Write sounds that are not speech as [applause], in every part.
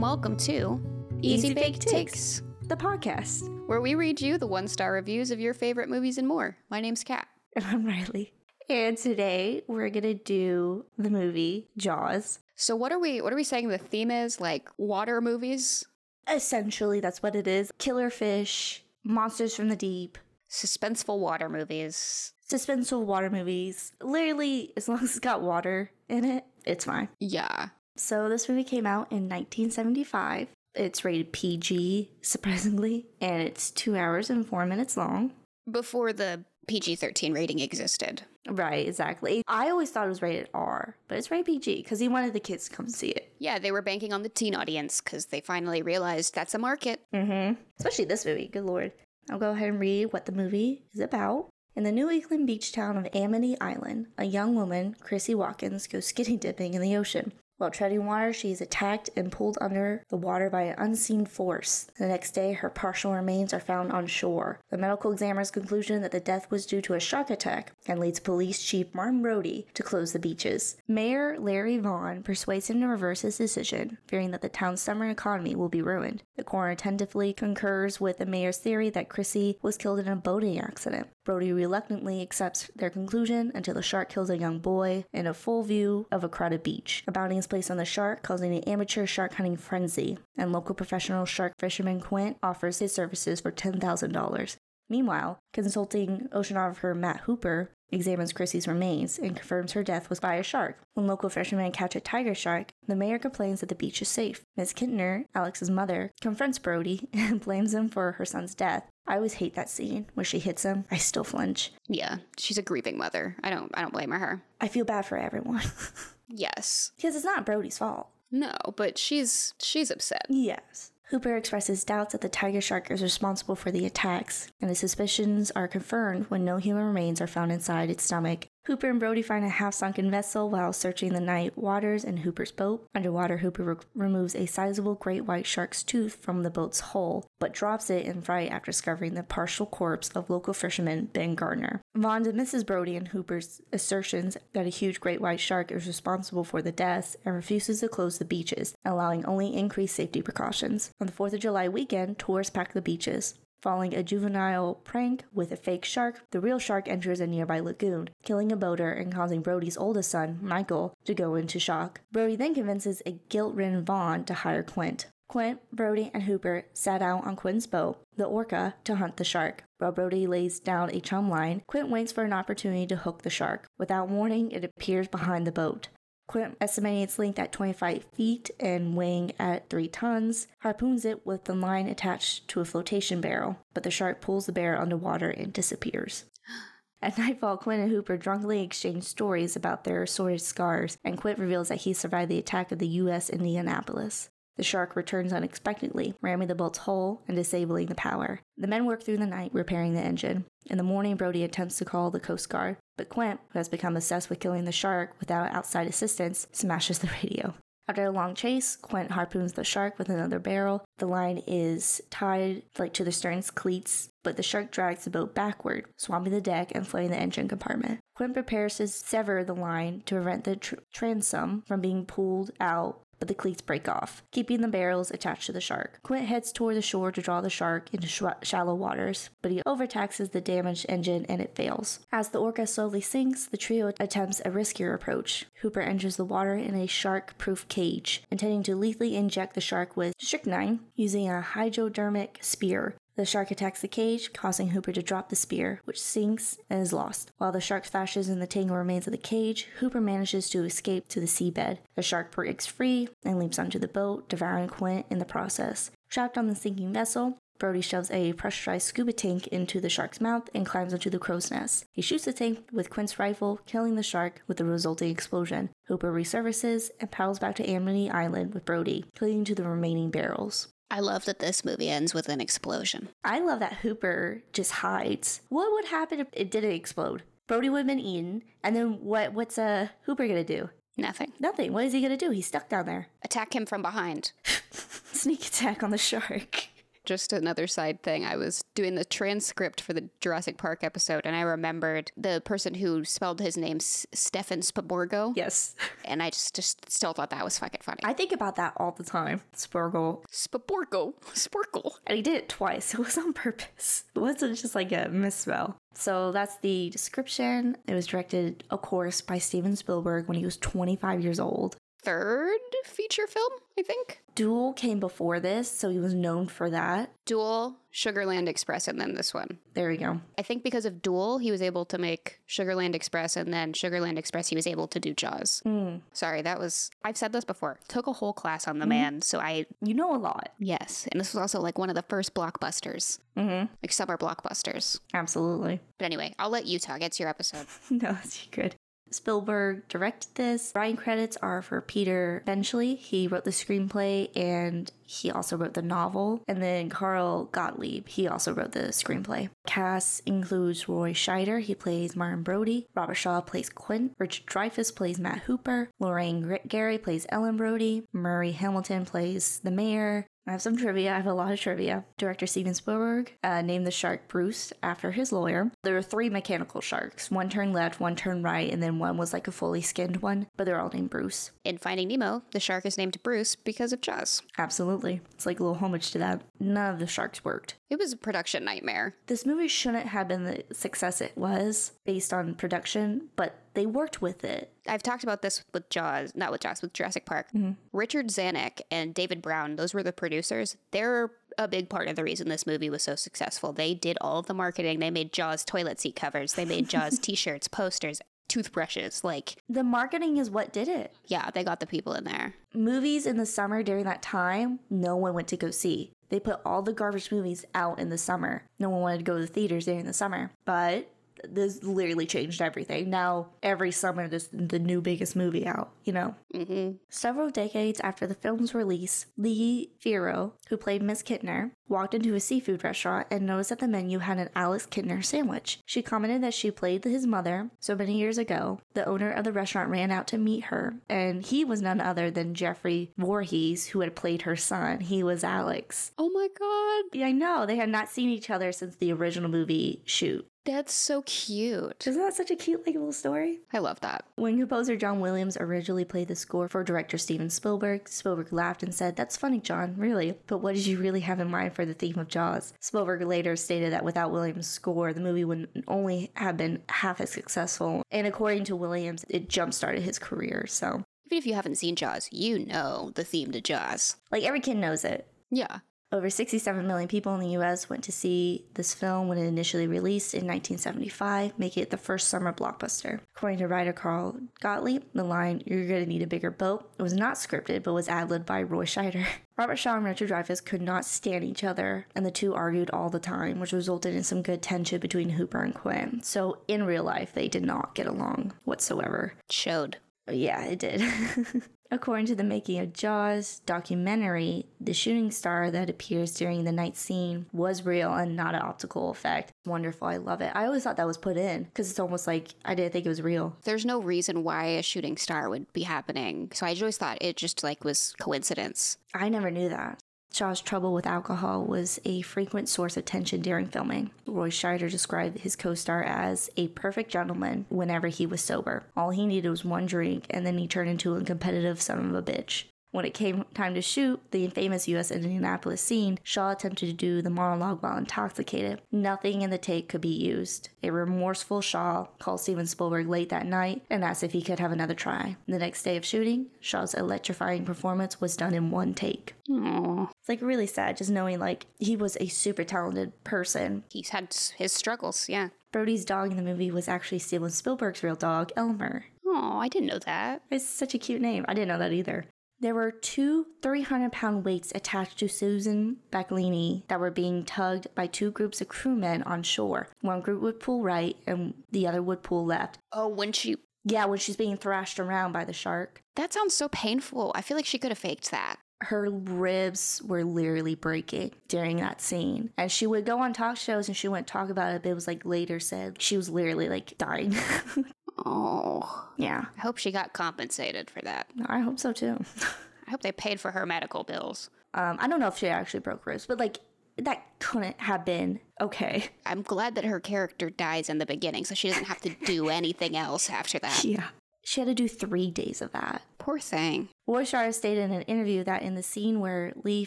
and welcome to Easy Easy Bake Baked Takes. Takes, the podcast. where we read you the one star reviews of your favorite movies and more. My name's Kat. [laughs] And I'm Ryley. And today we're gonna do the movie Jaws. So what are we what are we saying the theme is? Like water movies? Essentially, that's what it is. Killer fish, monsters from the deep, Suspenseful water movies. suspenseful water movies. Literally, as long as it's got water in it, it's fine. Yeah. So this movie came out in 1975. It's rated PG, surprisingly, and it's two hours and four minutes long. Before the PG 13 rating existed. Right, exactly. I always thought it was rated R, but it's rated PG because he wanted the kids to come see it. Yeah, they were banking on the teen audience because they finally realized that's a market. Mm-hmm. Especially this movie. Good lord. I'll go ahead and read what the movie is about. In the New England beach town of Amity Island, a young woman, Chrissy Watkins, goes skinny dipping in the ocean. While treading water, she is attacked and pulled under the water by an unseen force. The next day, her partial remains are found on shore. The medical examiner's conclusion that the death was due to a shark attack and leads Police Chief Martin Brody to close the beaches. Mayor Larry Vaughn persuades him to reverse his decision, fearing that the town's summer economy will be ruined. The coroner tentatively concurs with the mayor's theory that Chrissy was killed in a boating accident. Brody reluctantly accepts their conclusion until the shark kills a young boy in a full view of a crowded beach. A bounty is placed on the shark, causing an amateur shark hunting frenzy, and local professional shark fisherman Quint offers his services for $10,000. Meanwhile, consulting oceanographer Matt Hooper examines Chrissy's remains and confirms her death was by a shark. When local fishermen catch a tiger shark, the mayor complains that the beach is safe. Ms. Kintner, Alex's mother, confronts Brody [laughs] and blames him for her son's death. I always hate that scene where she hits him. I still flinch. Yeah, she's a grieving mother. I don't I don't blame her. I feel bad for everyone [laughs] Yes. because it's not Brody's fault. No, but she's she's upset. Yes. Hooper expresses doubts that the tiger shark is responsible for the attacks, and his suspicions are confirmed when no human remains are found inside its stomach. Hooper and Brody find a half sunken vessel while searching the night waters in Hooper's boat. Underwater, Hooper re- removes a sizable great white shark's tooth from the boat's hull, but drops it in fright after discovering the partial corpse of local fisherman Ben Gardner. Vaughn dismisses Brody and Hooper's assertions that a huge great white shark is responsible for the deaths and refuses to close the beaches, allowing only increased safety precautions. On the 4th of July weekend, tourists pack the beaches. Following a juvenile prank with a fake shark, the real shark enters a nearby lagoon, killing a boater and causing Brody's oldest son, Michael, to go into shock. Brody then convinces a guilt ridden Vaughn to hire Quint. Quint, Brody, and Hooper set out on Quint's boat, the Orca, to hunt the shark. While Brody lays down a chum line, Quint waits for an opportunity to hook the shark. Without warning, it appears behind the boat. Quint, estimating its length at 25 feet and weighing at 3 tons, harpoons it with the line attached to a flotation barrel, but the shark pulls the barrel underwater and disappears. [gasps] At nightfall, Quint and Hooper drunkenly exchange stories about their sordid scars, and Quint reveals that he survived the attack of the U.S. Indianapolis. The shark returns unexpectedly, ramming the boat's hull and disabling the power. The men work through the night repairing the engine. In the morning, Brody attempts to call the Coast Guard, but Quint, who has become obsessed with killing the shark without outside assistance, smashes the radio. After a long chase, Quint harpoons the shark with another barrel. The line is tied like to the stern's cleats, but the shark drags the boat backward, swamping the deck and flooding the engine compartment. Quint prepares to sever the line to prevent the tr- transom from being pulled out but the cleats break off, keeping the barrels attached to the shark. Quint heads toward the shore to draw the shark into sh- shallow waters, but he overtaxes the damaged engine and it fails. As the orca slowly sinks, the trio attempts a riskier approach. Hooper enters the water in a shark proof cage, intending to lethally inject the shark with strychnine using a hypodermic spear. The shark attacks the cage, causing Hooper to drop the spear, which sinks and is lost. While the shark thrashes in the tangled remains of the cage, Hooper manages to escape to the seabed. The shark breaks free and leaps onto the boat, devouring Quint in the process. Trapped on the sinking vessel, Brody shoves a pressurized scuba tank into the shark's mouth and climbs onto the crow's nest. He shoots the tank with Quint's rifle, killing the shark with the resulting explosion. Hooper resurfaces and paddles back to Amity Island with Brody, clinging to the remaining barrels. I love that this movie ends with an explosion. I love that Hooper just hides. What would happen if it didn't explode? Brody would have been eaten, and then what? What's uh Hooper gonna do? Nothing. Nothing. What is he gonna do? He's stuck down there. Attack him from behind. [laughs] Sneak attack on the shark. Just another side thing. I was doing the transcript for the Jurassic Park episode, and I remembered the person who spelled his name S- Stefan Spaborgo. Yes. And I just, just still thought that was fucking funny. I think about that all the time. Spurgle. Spaborgo. Sporkle. And he did it twice. [laughs] It was on purpose. It wasn't just like a misspell. So that's the description. It was directed, of course, by Steven Spielberg when he was 25 years old. Third feature film, I think. Duel came before this, so he was known for that. Duel, Sugarland Express, and then this one. There we go. I think because of Duel, he was able to make Sugarland Express, and then Sugarland Express, he was able to do Jaws. Mm. Sorry, that was, I've said this before. Took a whole class on the man, so I, You know a lot. yes. And this was also like one of the first blockbusters, Mm-hmm. like summer blockbusters. Absolutely. But anyway, I'll let you talk. It's your episode. [laughs] no, it's good. Spielberg directed this. Writing credits are for Peter Benchley. He wrote the screenplay and he also wrote the novel. And then Carl Gottlieb, he also wrote the screenplay. Cast includes Roy Scheider, he plays Martin Brody. Robert Shaw plays Quint. Richard Dreyfuss plays Matt Hooper. Lorraine Gary plays Ellen Brody. Murray Hamilton plays the mayor. I have some trivia. I have a lot of trivia. Director Steven Spielberg uh, named the shark Bruce after his lawyer. There were three mechanical sharks. One turned left, one turned right, and then one was like a fully skinned one, but they're all named Bruce. In Finding Nemo, the shark is named Bruce because of Jaws. Absolutely. It's like a little homage to that. None of the sharks worked. It was a production nightmare. This movie shouldn't have been the success it was based on production, but they worked with it. I've talked about this with Jaws, not with Jaws, with Jurassic Park. Mm-hmm. Richard Zanuck and David Brown, those were the producers. They're a big part of the reason this movie was so successful. They did all of the marketing. They made Jaws toilet seat covers. They made Jaws [laughs] t-shirts, posters, toothbrushes. Like, The marketing is what did it. yeah, they got the people in there. Movies in the summer during that time, no one went to go see. They put all the garbage movies out in the summer. No one wanted to go to the theaters during the summer. But this literally changed everything. Now every summer there's the new biggest movie out, you know. hmm Several decades after the film's release, Lee Fierro, who played Miss Kintner, walked into a seafood restaurant and noticed that the menu had an Alex Kintner sandwich. She commented that she played his mother so many years ago. The owner of the restaurant ran out to meet her, and he was none other than Jeffrey Voorhees, who had played her son. He was Alex. Oh my god, Yeah, I know. They had not seen each other since the original movie shoot. that's so cute. Isn't that such a cute, like, little story? I love that. When composer John Williams originally played the score for director Steven Spielberg, Spielberg laughed and said, That's funny, John, really. But what did you really have in mind for the theme of Jaws? Spielberg later stated that without Williams' score, the movie would only have been half as successful. And according to Williams, it jump started his career. So, Even if you haven't seen Jaws, you know the theme to Jaws. like, every kid knows it. Yeah. Over 67 million people in the US went to see this film when it initially released in 1975, making it the first summer blockbuster. According to writer Carl Gottlieb, the line, You're gonna need a bigger boat, was not scripted but was ad libbed by Roy Scheider. [laughs] Robert Shaw and Richard Dreyfuss could not stand each other, and the two argued all the time, which resulted in some good tension between Hooper and Quint. So, in real life, they did not get along whatsoever. Showed. Yeah, it did. [laughs] According to the Making of Jaws documentary, the shooting star that appears during the night scene was real and not an optical effect. Wonderful, I love it. I always thought that was put in because it's almost like I didn't think it was real. There's no reason why a shooting star would be happening. So I always thought it just like was coincidence. I never knew that. Shaw's trouble with alcohol was a frequent source of tension during filming. Roy Scheider described his co star as a perfect gentleman whenever he was sober. All he needed was one drink, and then he turned into a competitive son of a bitch. When it came time to shoot the infamous US Indianapolis scene, Shaw attempted to do the monologue while intoxicated. Nothing in the take could be used. A remorseful Shaw called Steven Spielberg late that night and asked if he could have another try. The next day of shooting, Shaw's electrifying performance was done in one take. Aww. It's like really sad just knowing like he was a super talented person. He's had his struggles, yeah. Brody's dog in the movie was actually Steven Spielberg's real dog, Elmer. Oh, I didn't know that. It's such a cute name. I didn't know that either. There were two 300 pound weights attached to Susan Backlinie that were being tugged by two groups of crewmen on shore. One group would pull right and the other would pull left. Oh, when she. Yeah, when she's being thrashed around by the shark. That sounds so painful. I feel like she could have faked that. Her ribs were literally breaking during that scene. And she would go on talk shows and she wouldn't talk about it, but it was like later said she was literally like dying. [laughs] Oh. yeah, I hope she got compensated for that. I hope so too. [laughs] I hope they paid for her medical bills. Um, I don't know if she actually broke ribs, but like that couldn't have been okay. I'm glad that her character dies in the beginning so she doesn't have to do anything else after that. Yeah. She had to do three days of that. Poor thing. Warshar stated in an interview that in the scene where Lee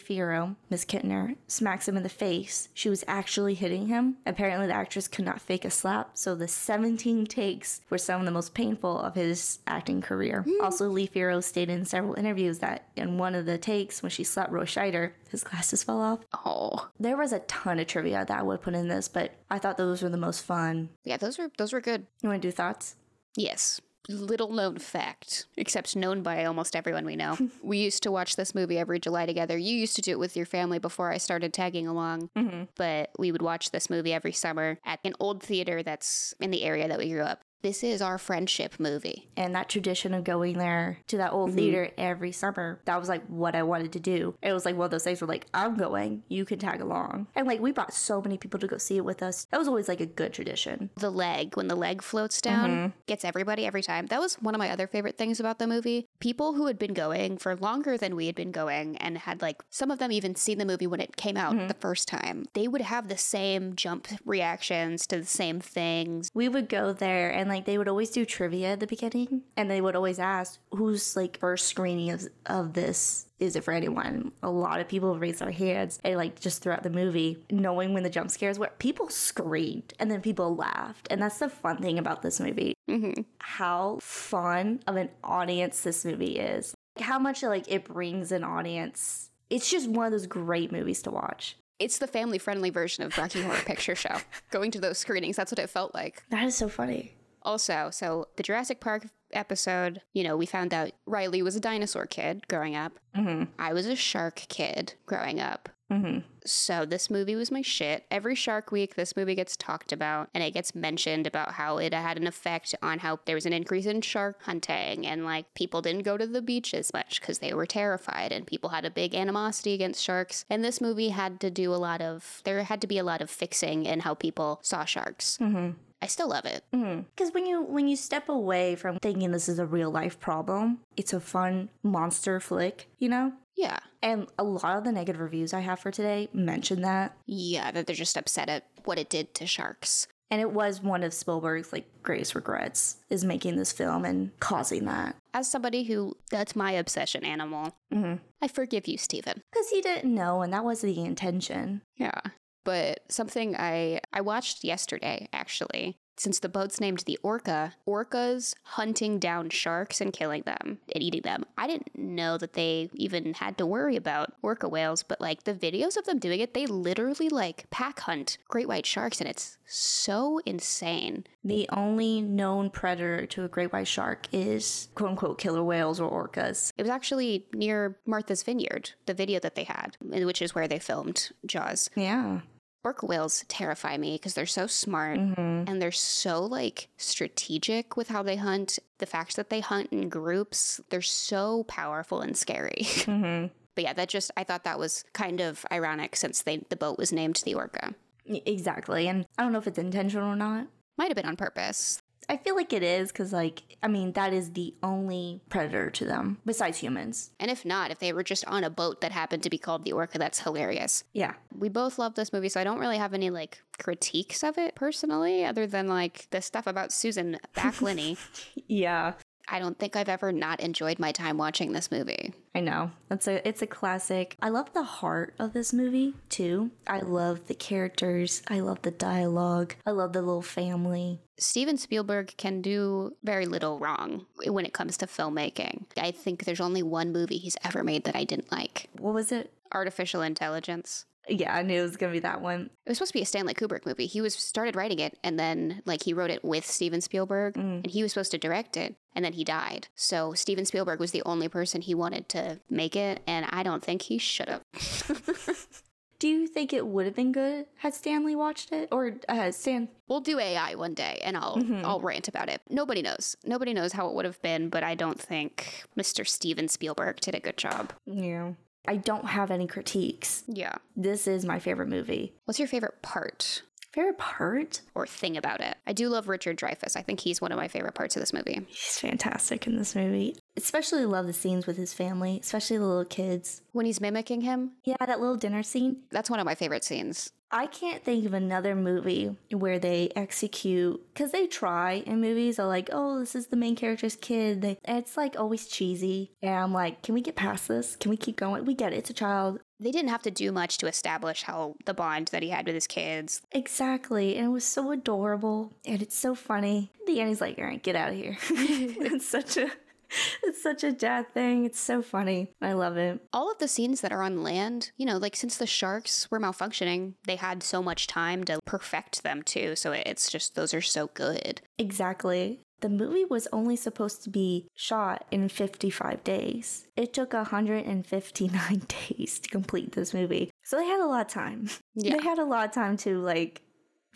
Fierro, Miss Kintner, smacks him in the face, she was actually hitting him. Apparently, the actress could not fake a slap, so the 17 takes were some of the most painful of his acting career. Hmm. Also, Lee Fierro stated in several interviews that in one of the takes, when she slapped Roy Scheider, his glasses fell off. Oh. There was a ton of trivia that I would put in this, but I thought those were the most fun. Yeah, those were those were good. You want to do thoughts? Yes. Little known fact, except known by almost everyone we know. [laughs] we used to watch this movie every July together. You used to do it with your family before I started tagging along, mm-hmm. but we would watch this movie every summer at an old theater that's in the area that we grew up. This is our friendship movie. and that tradition of going there to that old mm-hmm. theater every summer that was like what i wanted to do it was like one of those things where like i'm going you can tag along and like we brought so many people to go see it with us that was always like a good tradition The leg, when the leg floats down, mm-hmm. gets everybody every time. That was one of my other favorite things about the movie. People who had been going for longer than we had been going and had like some of them even seen the movie when it came out mm-hmm. the first time, they would have the same jump reactions to the same things. we would go there and like they would always do trivia at the beginning and they would always ask who's like first screening of, of this? Is it for anyone? A lot of people raised their hands and like just throughout the movie knowing when the jump scares were people screamed and then people laughed and that's the fun thing about this movie. Mm-hmm. How fun of an audience this movie is. How much like it brings an audience. It's just one of those great movies to watch. It's the family friendly version of Rocky Horror Picture Show. [laughs] Going to those screenings, that's what it felt like. that is so funny Also, so the Jurassic Park episode, you know, we found out Ryley was a dinosaur kid growing up. mm-hmm. I was a shark kid growing up. Mm-hmm. So this movie was my shit. Every Shark Week, this movie gets talked about, and it gets mentioned about how it had an effect on how there was an increase in shark hunting, and like people didn't go to the beach as much because they were terrified, and people had a big animosity against sharks. And this movie had to do a lot of there had to be a lot of fixing in how people saw sharks. Mm-hmm. I still love it. Because when you when you step away from thinking this is a real life problem, it's a fun monster flick, you know. Yeah, And a lot of the negative reviews I have for today mention that, yeah, that they're just upset at what it did to sharks. and it was one of Spielberg's like greatest regrets is making this film and causing that. As somebody who that's my obsession animal, Mm-hmm. I forgive you, Steven. Because he didn't know, and that was the intention. Yeah. But something I I watched yesterday actually, since the boat's named the Orca, orcas hunting down sharks and killing them and eating them. I didn't know that they even had to worry about orca whales, but like the videos of them doing it, they literally like pack hunt great white sharks and it's so insane. The only known predator to a great white shark is quote unquote killer whales or orcas. It was actually near Martha's Vineyard, the video that they had, which is where they filmed Jaws. Yeah. Orca whales terrify me because they're so smart Mm-hmm. and they're so like strategic with how they hunt. The fact that they hunt in groups, they're so powerful and scary. [laughs] Mm-hmm. but yeah, that just I thought that was kind of ironic since they the boat was named the Orca. Exactly. And I don't know if it's intentional or not. Might have been on purpose. I feel like it is because, like, I mean, that is the only predator to them besides humans. And if not, if they were just on a boat that happened to be called the Orca, that's hilarious. Yeah. We both love this movie, so I don't really have any like critiques of it personally, other than like the stuff about Susan Backlinie. [laughs] Yeah. I don't think I've ever not enjoyed my time watching this movie. I know. It's a it's a classic. I love the heart of this movie too. I love the characters. I love the dialogue. I love the little family. Steven Spielberg can do very little wrong when it comes to filmmaking. I think there's only one movie he's ever made that I didn't like What was it? Artificial Intelligence. Yeah, I knew it was gonna be that one. It was supposed to be a Stanley Kubrick movie. He was started writing it and then like he wrote it with Steven Spielberg and he was supposed to direct it and then he died. So Steven Spielberg was the only person he wanted to make it and I don't think he should have. [laughs] Do you think it would have been good had Stanley watched it or uh, Stan? We'll do AI one day and I'll I'll rant about it. Nobody knows. Nobody knows how it would have been, but I don't think Mr. Steven Spielberg did a good job. Yeah. I don't have any critiques. Yeah. This is my favorite movie. What's your favorite part Favorite part? or thing about it? I do love Richard Dreyfuss. I think he's one of my favorite parts of this movie. He's fantastic in this movie. Especially love the scenes with his family, especially the little kids. When he's mimicking him, Yeah, that little dinner scene. that's one of my favorite scenes. I can't think of another movie where they execute because they try in movies. Are like, oh, this is the main character's kid. They, it's like always cheesy, and I'm like, can we get past this? Can we keep going? We get it. It's a child. They didn't have to do much to establish how the bond that he had with his kids. Exactly, and it was so adorable, and it's so funny. At the end, he's like, all right, get out of here. [laughs] it's such a, [laughs] it's such a dad thing. It's so funny. I love it. All of the scenes that are on land, you know, like since the sharks were malfunctioning, they had so much time to perfect them too. So it's just, those are so good. Exactly. The movie was only supposed to be shot in 55 days. It took 159 [laughs] days to complete this movie. So they had a lot of time. Yeah. They had a lot of time to like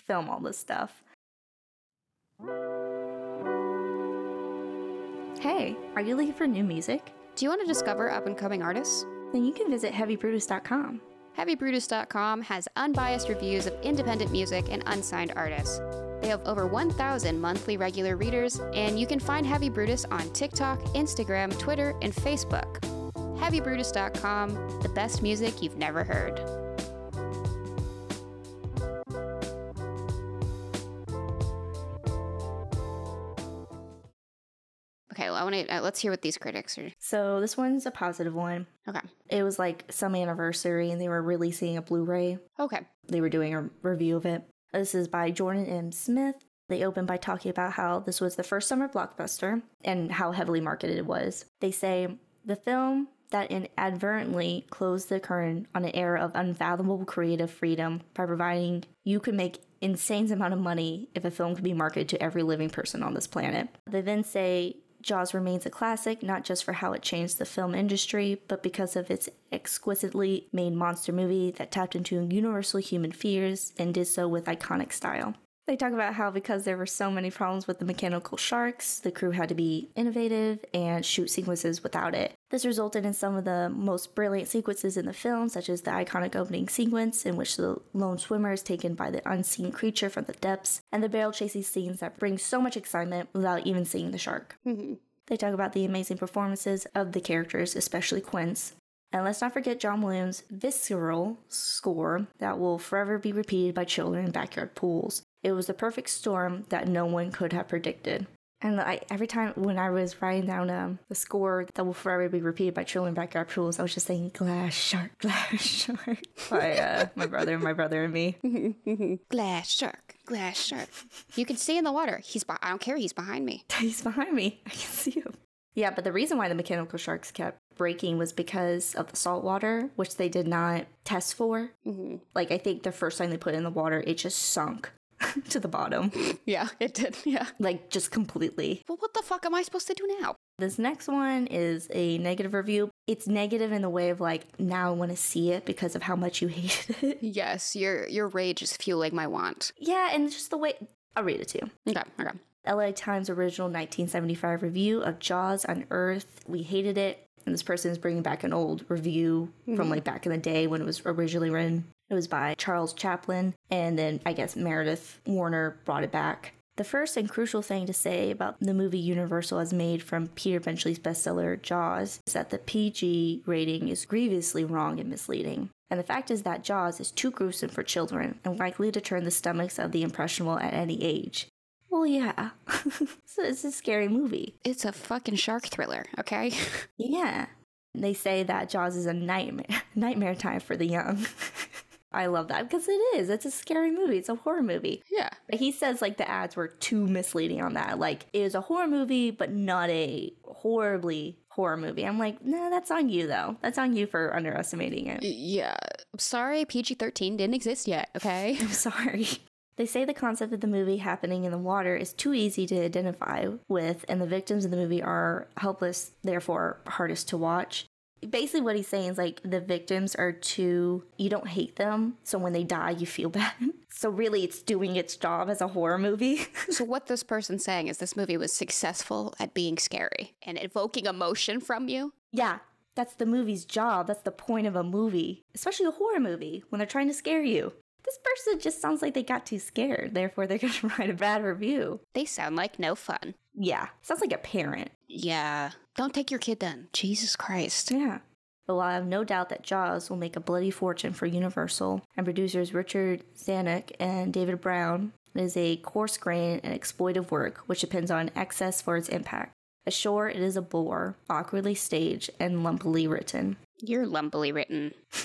film all this stuff. Hey, are you looking for new music? Do you want to discover up and coming artists? Then you can visit heavybrutus.com. HeavyBrutus.com has unbiased reviews of independent music and unsigned artists. They have over 1,000 monthly regular readers, and you can find Heavy Brutus on TikTok, Instagram, Twitter, and Facebook. HeavyBrutus.com, the best music you've never heard. Okay, well, I want to uh, let's hear what these critics are. So this one's a positive one. Okay, It was like some anniversary and they were releasing a Blu ray. okay, They were doing a review of it. This is by Jordan M. Smith. They open by talking about how this was the first summer blockbuster and how heavily marketed it was. They say the film that inadvertently closed the curtain on an era of unfathomable creative freedom by providing you could make insane amount of money if a film could be marketed to every living person on this planet. They then say Jaws remains a classic not just for how it changed the film industry, but because of its exquisitely made monster movie that tapped into universal human fears and did so with iconic style. They talk about how because there were so many problems with the mechanical sharks, the crew had to be innovative and shoot sequences without it. This resulted in some of the most brilliant sequences in the film, such as the iconic opening sequence in which the lone swimmer is taken by the unseen creature from the depths, and the barrel chasing scenes that bring so much excitement without even seeing the shark. Mm-hmm. They talk about the amazing performances of the characters, especially Quint's, And let's not forget John Williams' visceral score that will forever be repeated by children in backyard pools. It was the perfect storm that no one could have predicted. And I, every time when I was writing down um, the score that will forever be repeated by children backyard pools, I was just saying "Glass Shark, [laughs] Glass Shark" by uh, my brother, and my brother, and me. [laughs] glass shark, glass shark. You can see in the water. He's. Be- I don't care. He's behind me. [laughs] He's behind me. I can see him. Yeah, but the reason why the mechanical sharks kept breaking was because of the salt water, which they did not test for. Mm-hmm. Like, I think the first time they put it in the water, it just sunk [laughs] to the bottom. Yeah, it did. Yeah. like, just completely. Well, what the fuck am I supposed to do now? This next one is a negative review. It's negative in the way of like, now I want to see it because of how much you [laughs] hated it. Yes, your your rage is fueling my want. yeah, and just the way. I'll read it to you. Okay. Okay. LA Times original 1975 review of Jaws on Earth. We hated it. And this person is bringing back an old review from mm-hmm. like back in the day when it was originally written. It was by Charles Champlin, and then I guess Meredith Warner brought it back. The first and crucial thing to say about the movie Universal has made from Peter Benchley's bestseller Jaws is that the PG rating is grievously wrong and misleading. And the fact is that Jaws is too gruesome for children and likely to turn the stomachs of the impressionable at any age. Well, yeah. [laughs] so it's a scary movie. It's a fucking shark thriller. Okay. [laughs] Yeah. They say that Jaws is a nightmare [laughs] nightmare time for the young. I love that because it is. It's a scary movie. It's a horror movie. yeah. But he says like the ads were too misleading on that. Like it was a horror movie, but not a horribly horror movie. I'm like, nah, that's on you though. That's on you for underestimating it. Yeah. Sorry, PG thirteen didn't exist yet. Okay. [laughs] I'm sorry. They say the concept of the movie happening in the water is too easy to identify with, and the victims in the movie are helpless, therefore hardest to watch. Basically, what he's saying is like the victims are too, you don't hate them, so when they die, you feel [laughs] bad. So, really, it's doing its job as a horror movie. [laughs] so what this person's saying is this movie was successful at being scary and evoking emotion from you. yeah, that's the movie's job. That's the point of a movie, especially a horror movie when they're trying to scare you. This person just sounds like they got too scared, therefore, they're gonna [laughs] write a bad review. They sound like no fun. Yeah, sounds like a parent. Yeah. Don't take your kid then. Jesus Christ. Yeah. But while I have no doubt that Jaws will make a bloody fortune for Universal and producers Richard Zanuck and David Brown, it is a coarse grained and exploitive work which depends on excess for its impact. Ashore, it is a bore, awkwardly staged and lumpily written. You're lumpily written. [laughs]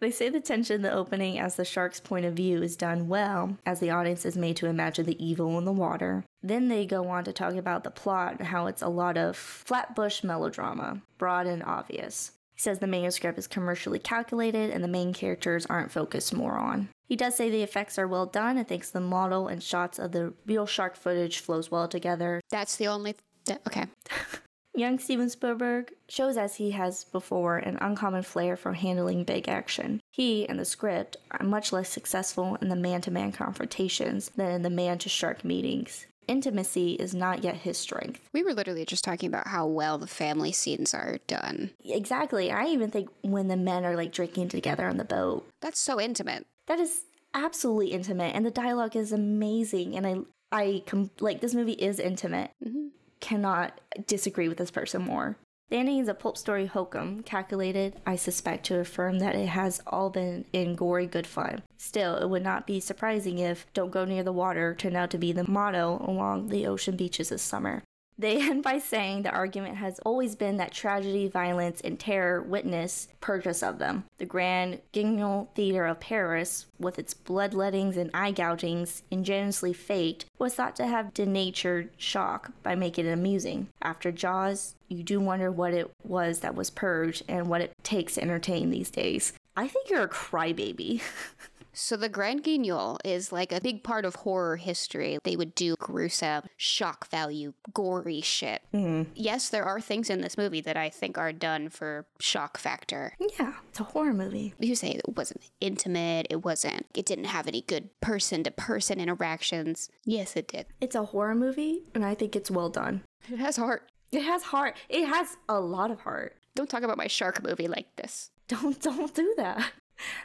They say the tension in the opening as the shark's point of view is done well, as the audience is made to imagine the evil in the water. Then they go on to talk about the plot and how it's a lot of flatbush melodrama, broad and obvious. He says the manuscript is commercially calculated and the main characters aren't focused more on. He does say the effects are well done and thinks the model and shots of the real shark footage flows well together. That's the only. Th- okay. [laughs] Young Steven Spielberg shows, as he has before, an uncommon flair for handling big action. He and the script are much less successful in the man to man confrontations than in the man to shark meetings. Intimacy is not yet his strength. We were literally just talking about how well the family scenes are done. Exactly. I even think when the men are like drinking together on the boat, That's so intimate. that is absolutely intimate, and the dialogue is amazing. And I, I com- like this movie is intimate. Mm-hmm. Cannot disagree with this person more. The ending is a pulp story hokum, calculated, I suspect, to affirm that it has all been in gory good fun. Still, it would not be surprising if "Don't go near the water" turned out to be the motto along the ocean beaches this summer. They end by saying the argument has always been that tragedy, violence, and terror witness purge us of them. The Grand Guignol Theatre of Paris, with its bloodlettings and eye gougings ingeniously faked, was thought to have denatured shock by making it amusing. After Jaws, you do wonder what it was that was purged and what it takes to entertain these days. I think you're a crybaby. [laughs] So the Grand Guignol is like a big part of horror history. They would do gruesome, shock value, gory shit. Mm-hmm. Yes, there are things in this movie that I think are done for shock factor. yeah, it's a horror movie. You say it wasn't intimate, it wasn't, it didn't have any good person to person interactions. Yes, it did. It's a horror movie, and I think it's well done. It has heart. It has heart. It has a lot of heart. Don't talk about my shark movie like this. Don't [laughs] don't do that.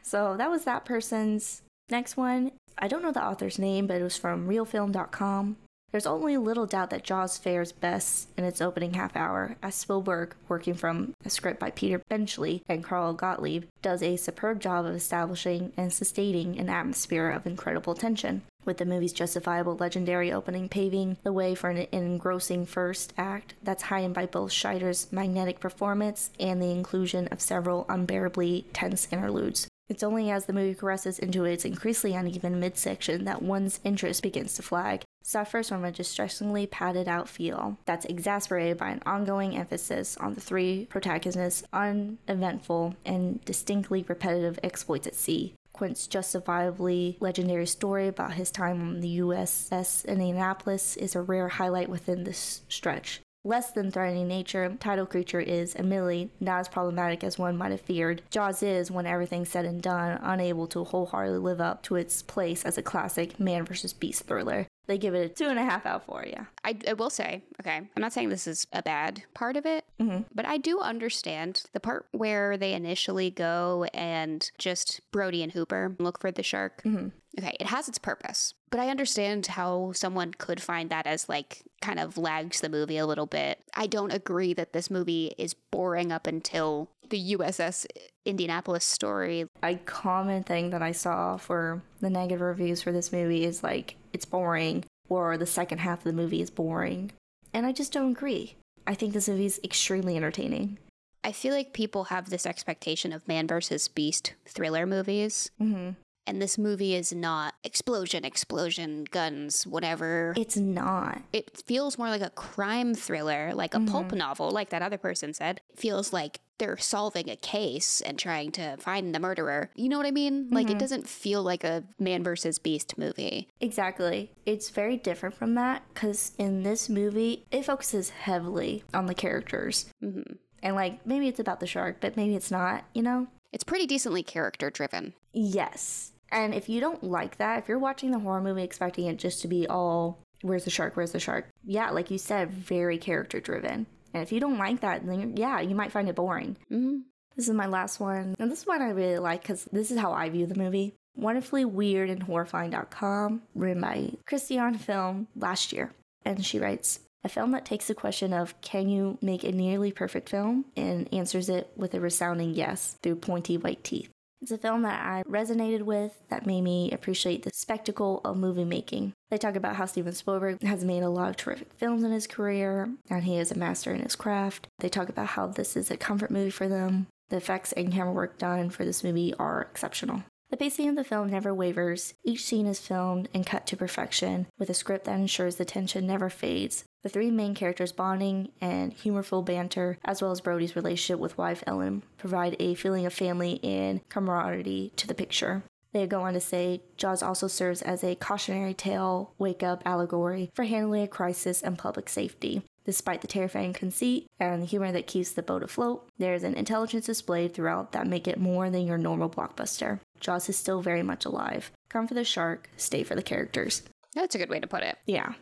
So that was that person's next one. I don't know the author's name, but it was from reelfilm.com. There's only little doubt that Jaws fares best in its opening half hour, as Spielberg, working from a script by Peter Benchley and Carl Gottlieb, does a superb job of establishing and sustaining an atmosphere of incredible tension. With the movie's justifiable legendary opening paving the way for an engrossing first act that's heightened by both Scheider's magnetic performance and the inclusion of several unbearably tense interludes. It's only as the movie caresses into its increasingly uneven midsection that one's interest begins to flag. Suffers from a distressingly padded out feel that's exasperated by an ongoing emphasis on the three protagonists' uneventful and distinctly repetitive exploits at sea. Quint's justifiably legendary story about his time on the USS Indianapolis is a rare highlight within this stretch. Less than threatening nature, Tidal Creature is, admittedly, not as problematic as one might have feared. Jaws is, when everything's said and done, unable to wholeheartedly live up to its place as a classic man versus beast thriller. They give it a two and a half out for yeah. I, I will say, okay, I'm not saying this is a bad part of it, mm-hmm. but I do understand the part where they initially go and just Brody and Hooper look for the shark. Mm-hmm. Okay, it has its purpose, but I understand how someone could find that as like kind of lags the movie a little bit. I don't agree that this movie is boring up until the USS Indianapolis story. A common thing that I saw for the negative reviews for this movie is like, it's boring, or the second half of the movie is boring. And I just don't agree. I think this movie is extremely entertaining. I feel like people have this expectation of man versus beast thriller movies. Mm-hmm. And this movie is not explosion, explosion, guns, whatever. It's not. It feels more like a crime thriller, like a pulp novel, like that other person said. It feels like they're solving a case and trying to find the murderer. You know what I mean? Like it doesn't feel like a man versus beast movie. Exactly. It's very different from that because in this movie, it focuses heavily on the characters. Mm-hmm. And like, maybe it's about the shark, but maybe it's not, you know? It's pretty decently character driven. Yes. And if you don't like that, if you're watching the horror movie expecting it just to be all, where's the shark, where's the shark? Yeah, like you said, very character driven. And if you don't like that, then yeah, you might find it boring. hmm This is my last one. And this one I really like because this is how I view the movie. Wonderfully Weird and Horrifying.com, written by Christian Film last year. And she writes, A film that takes the question of can you make a nearly perfect film and answers it with a resounding yes through pointy white teeth. It's a film that I resonated with that made me appreciate the spectacle of movie making. They talk about how Steven Spielberg has made a lot of terrific films in his career and he is a master in his craft. They talk about how this is a comfort movie for them. The effects and camera work done for this movie are exceptional. The pacing of the film never wavers. Each scene is filmed and cut to perfection, with a script that ensures the tension never fades. The three main characters' bonding and humorful banter, as well as Brody's relationship with wife Ellen, provide a feeling of family and camaraderie to the picture. They go on to say Jaws also serves as a cautionary tale, wake up allegory for handling a crisis and public safety. Despite the terrifying conceit and the humor that keeps the boat afloat, there is an intelligence displayed throughout that make it more than your normal blockbuster. Jaws is still very much alive. Come for the shark, stay for the characters. That's a good way to put it. Yeah.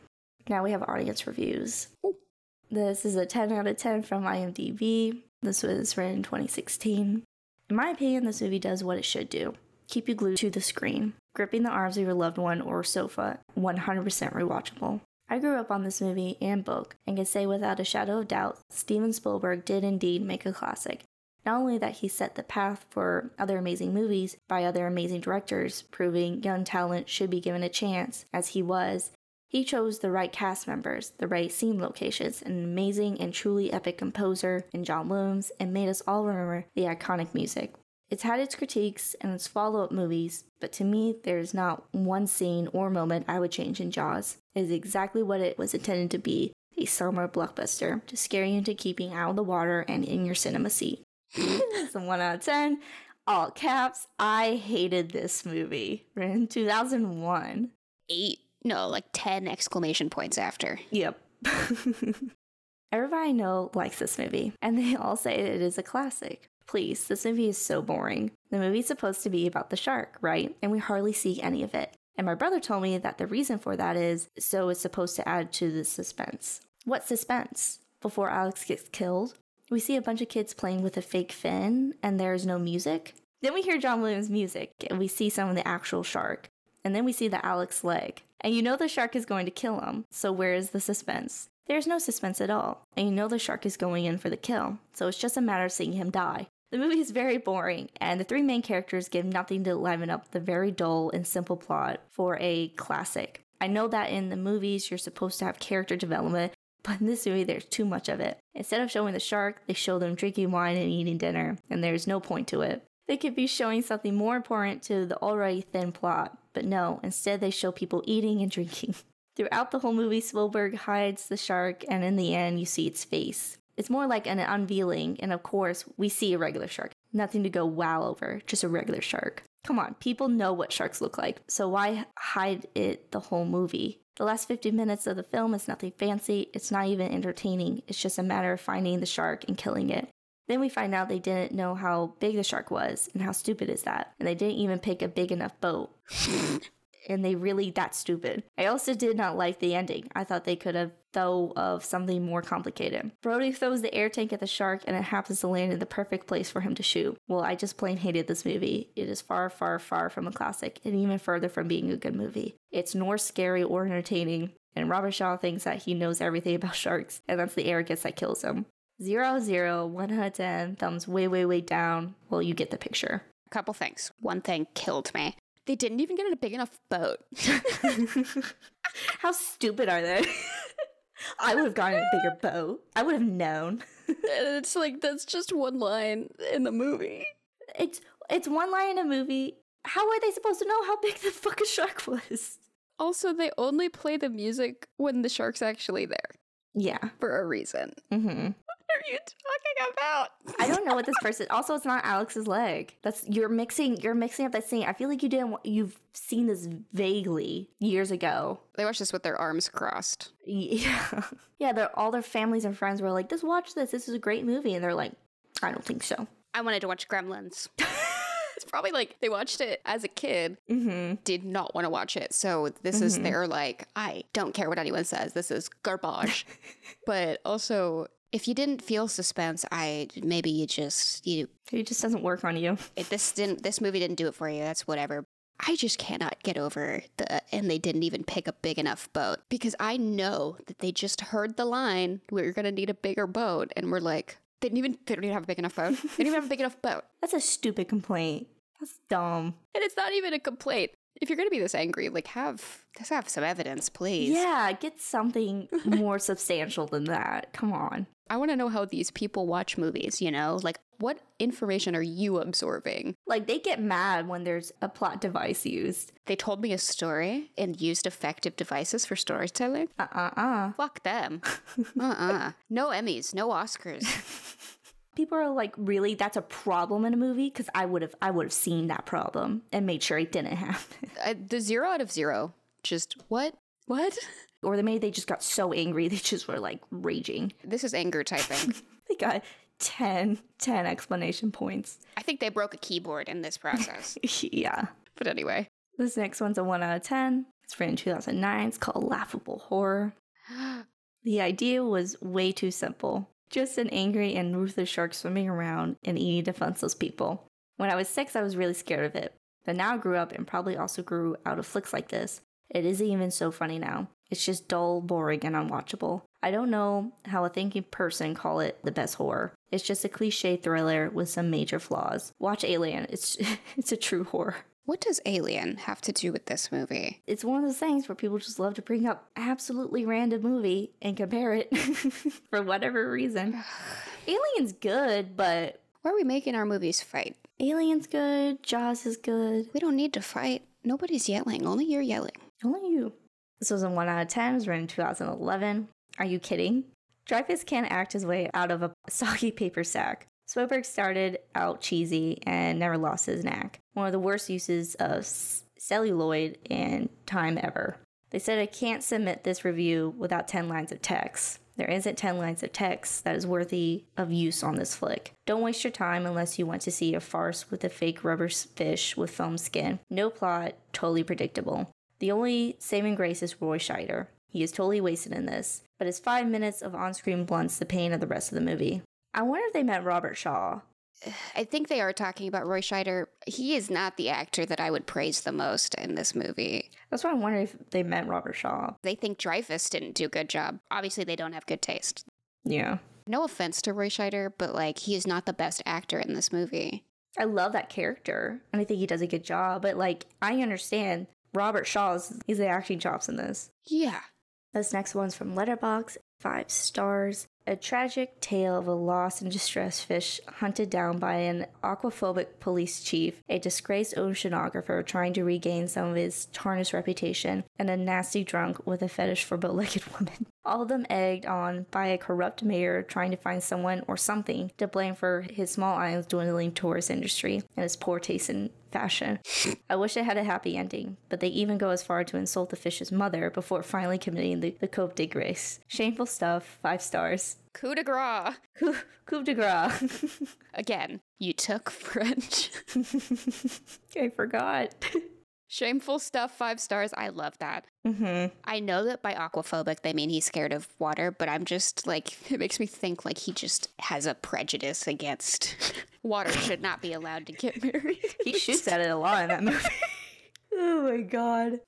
Now we have audience reviews. Ooh. This is a 10 out of 10 from IMDb. This was written in 2016. In my opinion, this movie does what it should do keep you glued to the screen. Gripping the arms of your loved one or sofa, 100% rewatchable. I grew up on this movie and book and can say without a shadow of doubt, Steven Spielberg did indeed make a classic. Not only that he set the path for other amazing movies by other amazing directors, proving young talent should be given a chance, as he was, he chose the right cast members, the right scene locations, an amazing and truly epic composer in John Williams, and made us all remember the iconic music. It's had its critiques and its follow up movies, but to me, there is not one scene or moment I would change in Jaws. It is exactly what it was intended to be a summer blockbuster to scare you into keeping out of the water and in your cinema seat. [laughs] it's a 1 out of 10. All caps. I hated this movie. In 2001. Eight, no, like 10 exclamation points after. Yep. [laughs] Everybody I know likes this movie, and they all say it is a classic. Please, this movie is so boring. The movie's supposed to be about the shark, right? And we hardly see any of it. And my brother told me that the reason for that is so it's supposed to add to the suspense. What suspense? Before Alex gets killed? We see a bunch of kids playing with a fake fin, and there's no music. Then we hear John Williams' music, and we see some of the actual shark. And then we see the Alex leg. And you know the shark is going to kill him, so where is the suspense? There's no suspense at all, and you know the shark is going in for the kill, so it's just a matter of seeing him die. The movie is very boring, and the three main characters give nothing to liven up the very dull and simple plot for a classic. I know that in the movies you're supposed to have character development, [laughs] but in this movie, there's too much of it. Instead of showing the shark, they show them drinking wine and eating dinner, and there's no point to it. They could be showing something more important to the already thin plot, but no, instead they show people eating and [laughs] drinking. Throughout the whole movie, Spielberg hides the shark, and in the end, you see its face. It's more like an unveiling, and of course, we see a regular shark. Nothing to go wow over, just a regular shark. Come on, people know what sharks look like, so why hide it the whole movie? The last 50 minutes of the film is nothing fancy, it's not even entertaining, it's just a matter of finding the shark and killing it. Then we find out they didn't know how big the shark was, and how stupid is that? And they didn't even pick a big enough boat. [laughs] and they really that stupid. I also did not like the ending. I thought they could have thought of something more complicated. Brody throws the air tank at the shark and it happens to land in the perfect place for him to shoot. Well, I just plain hated this movie. It is far, far, far from a classic and even further from being a good movie. It's nor scary or entertaining, and Robert Shaw thinks that he knows everything [laughs] about sharks, and that's the arrogance that kills him. Zero, zero, one out of ten, thumbs way, way, way down. Well, you get the picture. A couple things. One thing killed me. They didn't even get in a big enough boat. [laughs] How stupid are they? [laughs] I would have gotten a bigger boat. I would have known. [laughs] it's like that's just one line in the movie. It's it's one line in a movie. How are they supposed to know how big the fucking shark was? Also, they only play the music when the shark's actually there. Yeah. For a reason. Mm-hmm are you talking about? I don't know what this person. Also, it's not Alex's leg. That's you're mixing. You're mixing up that scene. I feel like you didn't. You've seen this vaguely years ago. They watched this with their arms crossed. Yeah, [laughs] yeah. They're all their families and friends were like, "Just watch this. This is a great movie," and they're like, "I don't think so." I wanted to watch Gremlins. [laughs] it's probably like they watched it as a kid, mm-hmm. did not want to watch it. So this mm-hmm. is their like, I don't care what anyone says. This is garbage. [laughs] but also, if you didn't feel suspense, I maybe you just you it just doesn't work on you. It, this didn't this movie didn't do it for you. That's whatever. I just cannot get over the and they didn't even pick a big enough boat because I know that they just heard the line we're gonna need a bigger boat and we're like they didn't even they don't even have a big enough boat. They didn't even have a big enough boat. [laughs] That's a stupid complaint. That's dumb. And it's not even a complaint. If you're gonna be this angry, like have just have some evidence, please. Yeah, get something [laughs] more substantial than that. Come on. I want to know how these people watch movies, you know? Like, what information are you absorbing? Like, they get mad when there's a plot device used. They told me a story and used effective devices for storytelling. Uh uh uh. Fuck them. [laughs] uh uh. No Emmys, no Oscars. [laughs] People are like, really? That's a problem in a movie? Because I would have, I would have seen that problem and made sure it didn't [laughs] happen. Uh, the zero out of zero. Just what? What? Or they maybe they just got so angry [laughs] they just were like raging. This is anger typing. [laughs] They got 10, 10 explanation points. I think they broke a keyboard in this process. [laughs] yeah. but anyway. This next one's a 1 out of 10. It's written in 2009. It's called Laughable Horror. [gasps] The idea was way too simple. Just an angry and ruthless shark swimming around and eating defenseless people. When I was six, I was really scared of it. But now I grew up and probably also grew out of flicks like this. It isn't even so funny now. It's just dull, boring, and unwatchable. I don't know how a thinking person call it the best horror. It's just a cliche thriller with some major flaws. Watch Alien. It's [laughs] it's a true horror. What does Alien have to do with this movie? It's one of those things where people just love to bring up absolutely random movie and compare it [laughs] for whatever reason. Alien's good, but Why are we making our movies fight? Alien's good, Jaws is good. We don't need to fight. Nobody's yelling. Only you're yelling. Only you. This was a 1 out of 10. It was written in 2011. Are you kidding? Dreyfuss can't act his way out of a [laughs] soggy paper sack. Spielberg started out cheesy and never lost his knack. One of the worst uses of celluloid in time ever. They said I can't submit this review without 10 lines of text. There isn't 10 lines of text that is worthy of use on this flick. Don't waste your time unless you want to see a farce with a fake rubber fish with foam skin. No plot, totally predictable. The only saving grace is Roy Scheider. He is totally wasted in this, but his five minutes of on screen blunts the pain of the rest of the movie. I wonder if they meant Robert Shaw. [sighs] I think they are talking about Roy Scheider. He is not the actor that I would praise the most in this movie. That's why I'm wondering if they meant Robert Shaw. They think Dreyfuss didn't do a good job. Obviously, they don't have good taste. Yeah. No offense to Roy Scheider, but like he is not the best actor in this movie. I love that character, and I think he does a good job, but like, I understand Robert Shaw's, he's the acting chops in this. Yeah. This next one's from Letterboxd, five stars. A tragic tale of a lost and distressed fish hunted down by an aquaphobic police chief, a disgraced oceanographer trying to regain some of his tarnished reputation, and a nasty drunk with a fetish for bow legged [laughs] women. All of them egged on by a corrupt mayor trying to find someone or something to blame for his small island's dwindling tourist industry and his poor taste in fashion. I wish it had a happy ending, but they even go as far to insult the fish's mother before finally committing the, the coup de grace. Shameful stuff, five stars. Coup de grace. Coup, coup de grace. [laughs] Again, you took French. [laughs] I forgot. [laughs] Shameful stuff, five stars. I love that. Mm-hmm. I know that by aquaphobic they mean he's scared of water, but I'm just like, [laughs] it makes me think like he just has a prejudice against [laughs] water should not be allowed to get married. [laughs] He shoots at it a lot in that movie. oh my god.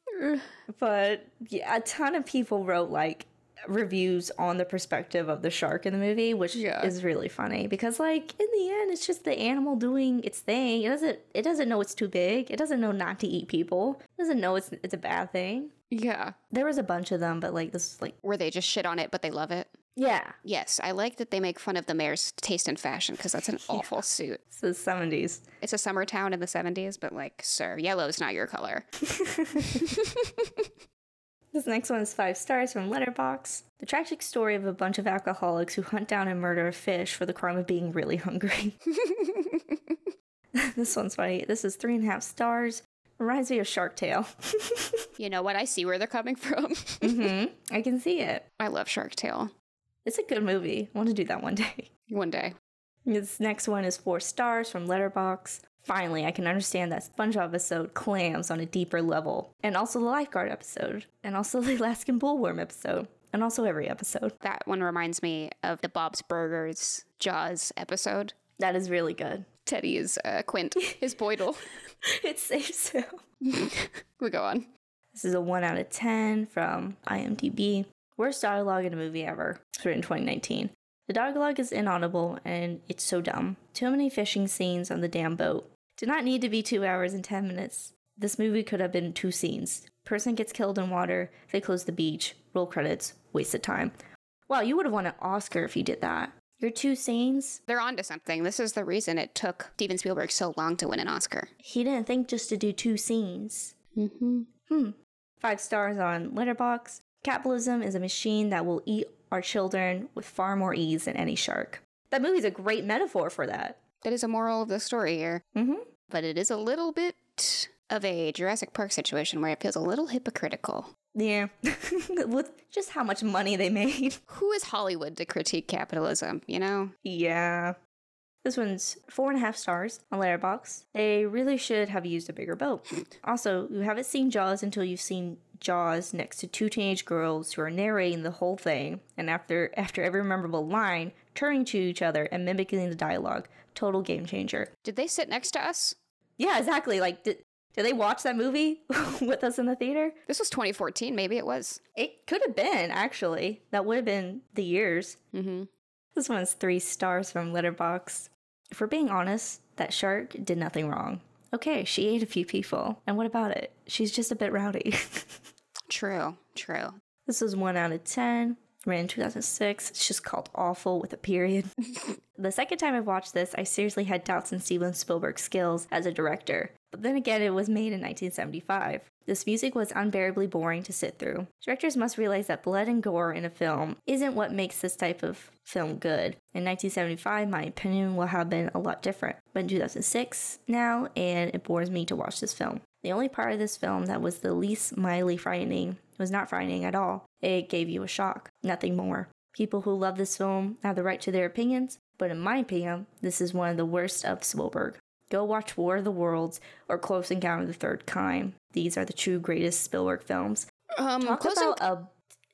But yeah, a ton of people wrote like reviews on the perspective of the shark in the movie, which Yeah. is really funny because like in the end it's just the animal doing its thing. It doesn't it doesn't know it's too big. It doesn't know not to eat people. It doesn't know it's it's a bad thing. Yeah. There was a bunch of them, but like this is like Where they just shit on it, but they love it. yeah, Yes, I like that they make fun of the mayor's taste in fashion because that's an [laughs] awful suit. it's the seventies. It's a summer town in the 70s, but like, sir, yellow is not your color. [laughs] [laughs] This next one is five stars from Letterboxd. The tragic story of a bunch of alcoholics who hunt down and murder a fish for the crime of being really hungry. [laughs] this one's funny. This is three and a half stars. Reminds me of Shark Tale. [laughs] You know what? I see where they're coming from. mm-hmm. [laughs] I can see it. I love Shark Tale. It's a good movie. I want to do that one day. One day. This next one is four stars from Letterboxd. Finally, I can understand that SpongeBob episode clams on a deeper level, and also the lifeguard episode, and also the [laughs] Alaskan bullworm episode, and also every episode. That one reminds me of the Bob's Burgers Jaws episode. That is really good. Teddy is uh, Quint, his Boydle. it saves him. we go on. This is a 1 out of 10 from IMDb. Worst dialogue in a movie ever. It's written in 2019. The dialogue is inaudible and it's so dumb. Too many fishing scenes on the damn boat. Did not need to be 2 hours and 10 minutes. This movie could have been two scenes. Person gets killed in water, they close the beach, roll credits, wasted time. Wow, you would have won an Oscar if you did that. Your two scenes, They're onto something. This is the reason it took Steven Spielberg so long to win an Oscar. he didn't think just to do two scenes. Mm-hmm. Hmm. Five stars on Letterboxd. Capitalism is a machine that will eat our children with far more ease than any shark. That movie's a great metaphor for that. That is a moral of the story here. Mm-hmm. But it is a little bit of a Jurassic Park situation where it feels a little hypocritical. Yeah. [laughs] with just how much money they made. [laughs] Who is Hollywood to critique capitalism, you know? Yeah. This one's four and a half stars on Letterboxd. They really should have used a bigger boat. [sighs] Also, you haven't seen Jaws until you've seen Jaws next to two teenage girls who are narrating the whole thing, and after after every memorable line, turning to each other and mimicking the dialogue. Total game changer. Did they sit next to us? Yeah, exactly. Like, did, did they watch that movie [laughs] with us in the theater? This was 2014, maybe it was. It could have been, actually. That would have been the years. Mm-hmm. This one's three stars from Letterboxd. If we're being honest, that shark did nothing wrong. Okay, she ate a few people. And what about it? She's just a bit rowdy. [laughs] True, true. this was 1 out of 10. Ran in 2006. It's just called Awful with a period. [laughs] the second time I watched this, I seriously had doubts in Steven Spielberg's skills as a director. But then again, it was made in 1975. This music was unbearably boring to sit through. Directors must realize that blood and gore in a film isn't what makes this type of film good. In 1975, my opinion will have been a lot different. But in 2006 now, and it bores me to watch this film. The only part of this film that was the least mildly frightening was not frightening at all. It gave you a shock, nothing more. People who love this film have the right to their opinions, but in my opinion, this is one of the worst of Spielberg. Go watch War of the Worlds or Close Encounter of the Third Kind. These are the two greatest Spielberg films. Um, Talk Close, about a.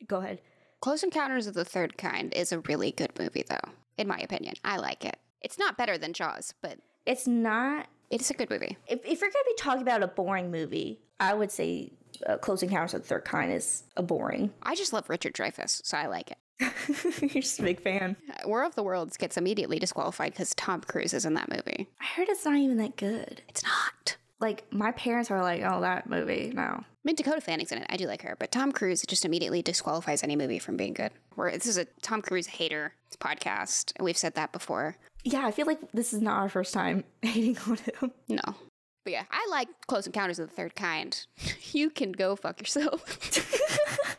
Go ahead. Close Encounters of the Third Kind is a really good movie, though, in my opinion. I like it. It's not better than Jaws, but It's not. it's a good movie. If, if you're going to be talking about a boring movie, I would say uh, Close Encounters of the Third Kind is a boring. I just love Richard Dreyfuss, so I like it. [laughs] you're just a big fan. Uh, War of the Worlds gets immediately disqualified because Tom Cruise is in that movie. I heard it's not even that good. It's not. Like, my parents are like, oh, that movie, no. I mean, Dakota Fanning's in it. I do like her, but Tom Cruise just immediately disqualifies any movie from being good. Where this is a Tom Cruise hater podcast, and we've said that before. Yeah, I feel like this is not our first time [laughs] hating on him. No. But yeah, I like Close Encounters of the Third Kind. [laughs] You can go fuck yourself. [laughs]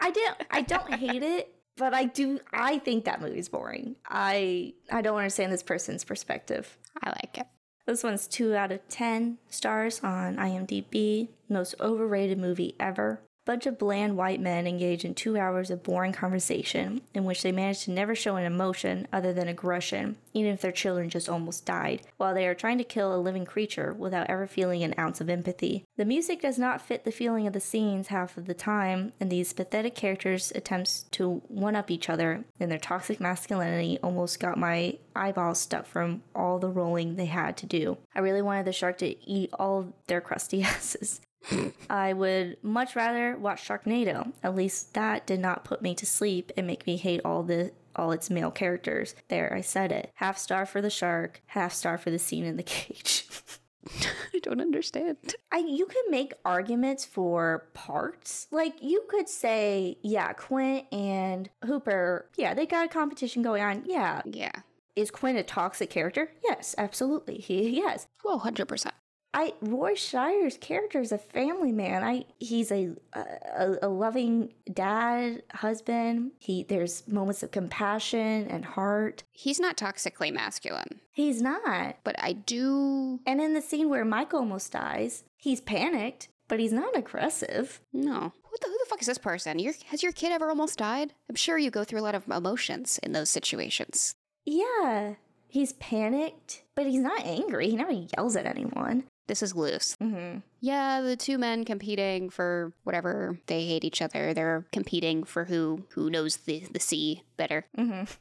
I don't I don't hate it, but I do I think that movie's boring. I I don't understand this person's perspective. I like it. This one's 2 out of 10 stars on IMDb. Most overrated movie ever. Bunch of bland white men engage in two hours of boring conversation in which they manage to never show an emotion other than aggression, even if their children just almost died, while they are trying to kill a living creature without ever feeling an ounce of empathy. The music does not fit the feeling of the scenes half of the time, and these pathetic characters' attempts to one up each other in their toxic masculinity almost got my eyeballs stuck from all the rolling they had to do. I really wanted the shark to eat all their crusty [laughs] asses. I would much rather watch Sharknado. At least that did not put me to sleep and make me hate all the all its male characters. There, I said it. Half star for the shark, half star for the scene in the [laughs] cage. I don't understand. I you can make arguments for parts. Like you could say, yeah, Quint and Hooper, yeah, they got a competition going on. Yeah. Yeah. Is Quint a toxic character? Yes, absolutely. He yes. Well, 100%. I Roy Scheider's character is a family man. I he's a, a a loving dad, husband. He there's moments of compassion and heart. He's not toxically masculine, He's not. but I do. And in the scene where Mike almost dies, he's panicked, but he's not aggressive. No. Who the, who the fuck is this person? Your, has your kid ever almost died? I'm sure you go through a lot of emotions in those situations. Yeah, he's panicked, but he's not angry. He never yells at anyone. This is loose. Mm-hmm. Yeah, the two men competing for whatever they hate each other. They're competing for who who knows the the sea better. Mm-hmm. [laughs]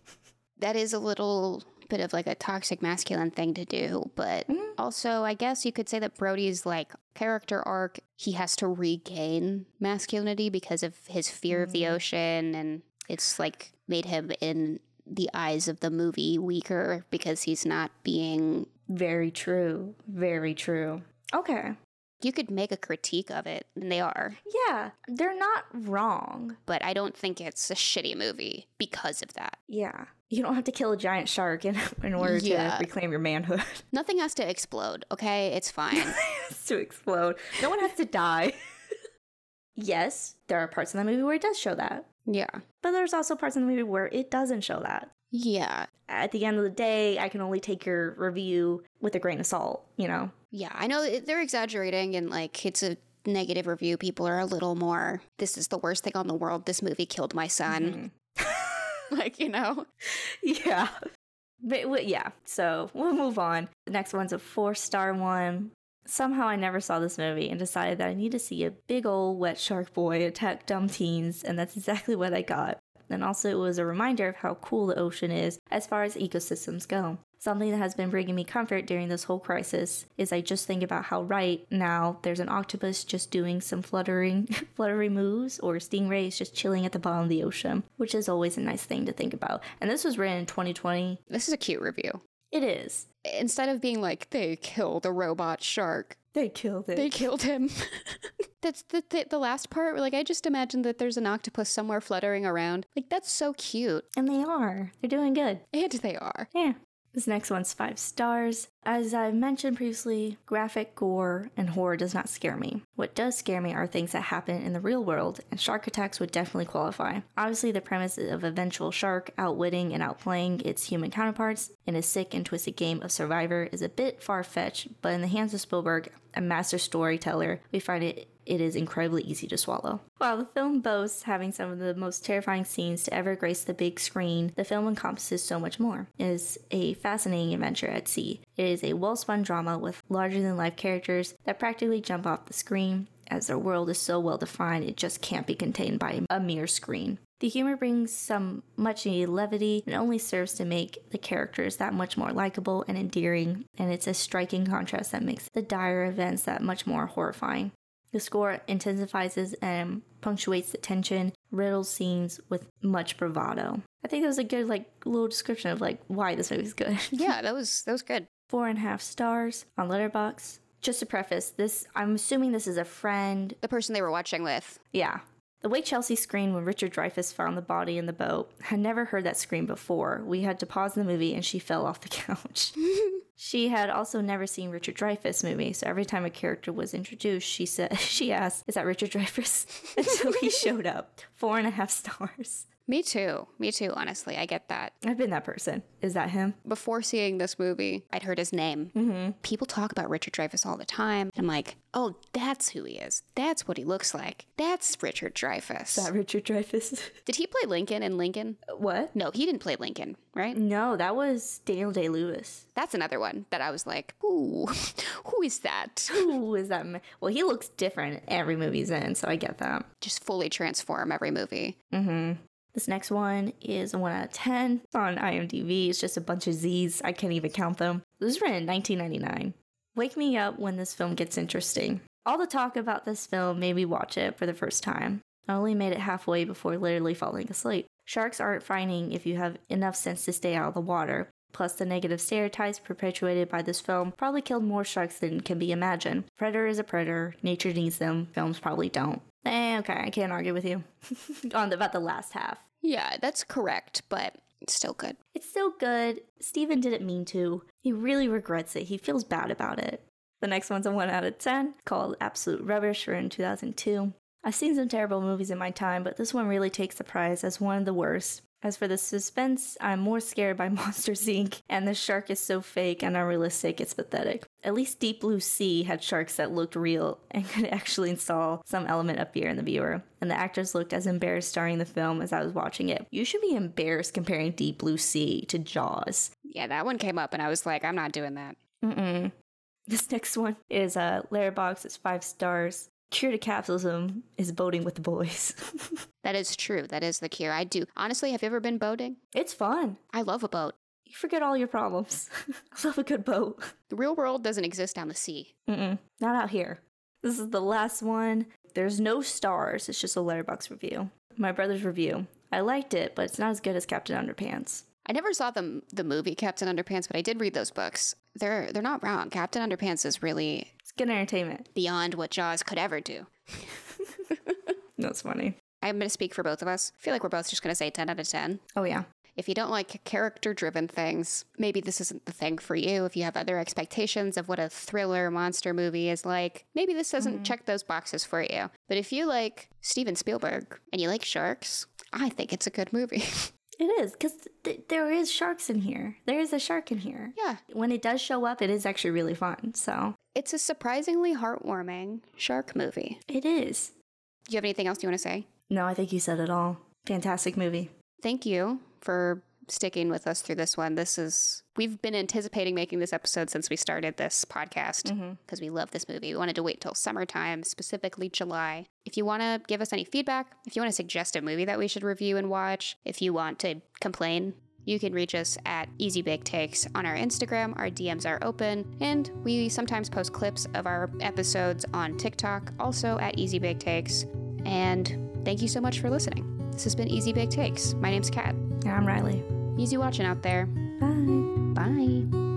That is a little bit of like a toxic masculine thing to do, but also I guess you could say that Brody's like character arc, he has to regain masculinity because of his fear of the ocean and it's like made him in the eyes of the movie weaker because he's not being Very true. Very true. Okay. you could make a critique of it and they are Yeah, they're not wrong. but i don't think it's a shitty movie because of that Yeah. You don't have to kill a giant shark in, [laughs] in order Yeah. to reclaim your manhood. [laughs] nothing has to explode okay it's fine [laughs] has to explode. No one has to die. yes, there are parts in the movie where it does show that. yeah But there's also parts in the movie where it doesn't show that. Yeah At the end of the day, I can only take your review with a grain of salt, you know? yeah i know they're exaggerating and like it's a negative review people are a little more this is the worst thing on the world this movie killed my son mm-hmm. [laughs] like you know [laughs] Yeah. But yeah, so we'll move on. The next one's a four star one. Somehow I never saw this movie and decided that I need to see a big old wet shark boy attack dumb teens, and that's exactly what I got. And also, it was a reminder of how cool the ocean is as far as ecosystems go. Something that has been bringing me comfort during this whole crisis is I just think about how right now there's an octopus just doing some fluttering, [laughs] fluttery moves, or stingrays just chilling at the bottom of the ocean, which is always a nice thing to think about. And this was written in 2020. this is a cute review It is. instead of being like they killed a robot shark They killed it. They killed him. [laughs] that's the, the the last part. Like I just imagine that there's an octopus somewhere fluttering around. Like that's so cute, and they are. They're doing good. and they are. Yeah. This next one's five stars. As I've mentioned previously, graphic gore and horror does not scare me. What does scare me are things that happen in the real world, and shark attacks would definitely qualify. Obviously, the premise of eventual shark outwitting and outplaying its human counterparts in a sick and twisted game of Survivor is a bit far fetched, but in the hands of Spielberg, a master storyteller, we find it it is incredibly easy to swallow. While the film boasts having some of the most terrifying scenes to ever grace the big screen, the film encompasses so much more. It is a fascinating adventure at sea. It is a well spun drama with larger than life characters that practically jump off the screen, as their world is so well defined it just can't be contained by a mere screen. The humor brings some much needed levity and only serves to make the characters that much more likable and endearing, and it's a striking contrast that makes the dire events that much more horrifying. The score intensifies and punctuates the tension, riddles scenes with much bravado. I think that was a good like little description of like why this movie's good. [laughs] Yeah, that was that was good. Four and a half stars on Letterboxd. Just to preface, this I'm assuming this is a friend. The person they were watching with. Yeah. The way Chelsea screamed when Richard Dreyfuss found the body in the boat, had never heard that scream before. We had to pause the movie and she fell off the [laughs] couch. [laughs] She had also never seen Richard Dreyfuss movie, so every time a character was introduced, she said [laughs] she asked, "Is that Richard Dreyfuss?" [laughs] Until he [laughs] showed up. Four and a half stars. Me too. Me too. Honestly, I get that. I've been that person. Is that him? Before seeing this movie, I'd heard his name. Mm-hmm. People talk about Richard Dreyfuss all the time. I'm like, oh, that's who he is. That's what he looks like. That's Richard Dreyfuss. That Richard Dreyfuss? [laughs] Did he play Lincoln in Lincoln? what? No, he didn't play Lincoln, right? No, that was Daniel Day Lewis. That's another one that I was like, ooh, [laughs] who is that? [laughs] Who is that? Well, he looks different every movie he's in, so I get that. Just fully transform every movie. Mm-hmm. This next one is a 1 out of 10 on IMDb. It's just a bunch of Z's. I can't even count them. It was written in 1999. Wake me up when this film gets interesting. All the talk about this film made me watch it for the first time. I only made it halfway before literally falling asleep. Sharks aren't frightening if you have enough sense to stay out of the water. Plus, the negative stereotypes perpetuated by this film probably killed more sharks than can be imagined. Predator is a predator. Nature needs them. Films probably don't. Eh, okay, I can't argue with you [laughs] on the, about the last half. Yeah, that's correct, but it's still good. It's still good. Steven didn't mean to. He really regrets it. He feels bad about it. The next one's a 1 out of 10 called Absolute Rubbish for in 2002. I've seen some terrible movies in my time, but this one really takes the prize as one of the worst. As for the suspense, I'm more scared by [laughs] Monsters Inc., and the shark is so fake and unrealistic, it's pathetic. At least Deep Blue Sea had sharks that looked real and [laughs] could actually install some element of fear in the viewer. And the actors looked as embarrassed starring the film as I was watching it. You should be embarrassed comparing Deep Blue Sea to Jaws. Yeah, that one came up and I was like, I'm not doing that. Mm-mm. This next one is uh, Letterboxd. It's five stars. Cure to capitalism is boating with the boys. [laughs] That is true. That is the cure. I do. Honestly, have you ever been boating? it's fun. I love a boat. You forget all your problems. [laughs] I love a good boat. The real world doesn't exist down the sea. Mm-mm, not out here. This is the last one. There's no stars. It's just a Letterboxd review. My brother's review. I liked it, but it's not as good as Captain Underpants. I never saw the the movie Captain Underpants, but I did read those books. They're they're not wrong. Captain Underpants is really It's good entertainment. beyond what Jaws could ever do. [laughs] That's funny. I'm going to speak for both of us. I feel like we're both just going to say 10 out of 10. Oh yeah. If you don't like character driven things, maybe this isn't the thing for you. If you have other expectations of what a thriller monster movie is like, maybe this doesn't mm-hmm. check those boxes for you. But if you like Steven Spielberg and you like sharks, I think it's a good movie. [laughs] It is because th- there is sharks in here. There is a shark in here. yeah. When it does show up, it is actually really fun. So It's a surprisingly heartwarming shark movie. it is. Do you have anything else you want to say? No, I think you said it all. Fantastic movie. Thank you for sticking with us through this one. This is, we've been anticipating making this episode since we started this podcast mm-hmm. because we love this movie. We wanted to wait till summertime, specifically July. If you want to give us any feedback, if you want to suggest a movie that we should review and watch, if you want to complain, you can reach us at Easy Bake Takes on our Instagram. Our DMs are open, and we sometimes post clips of our episodes on TikTok, also at Easy Bake Takes. And thank you so much for listening. This has been Easy Bake Takes. My name's Kat. And I'm Ryley. Easy watching out there. Bye. Bye.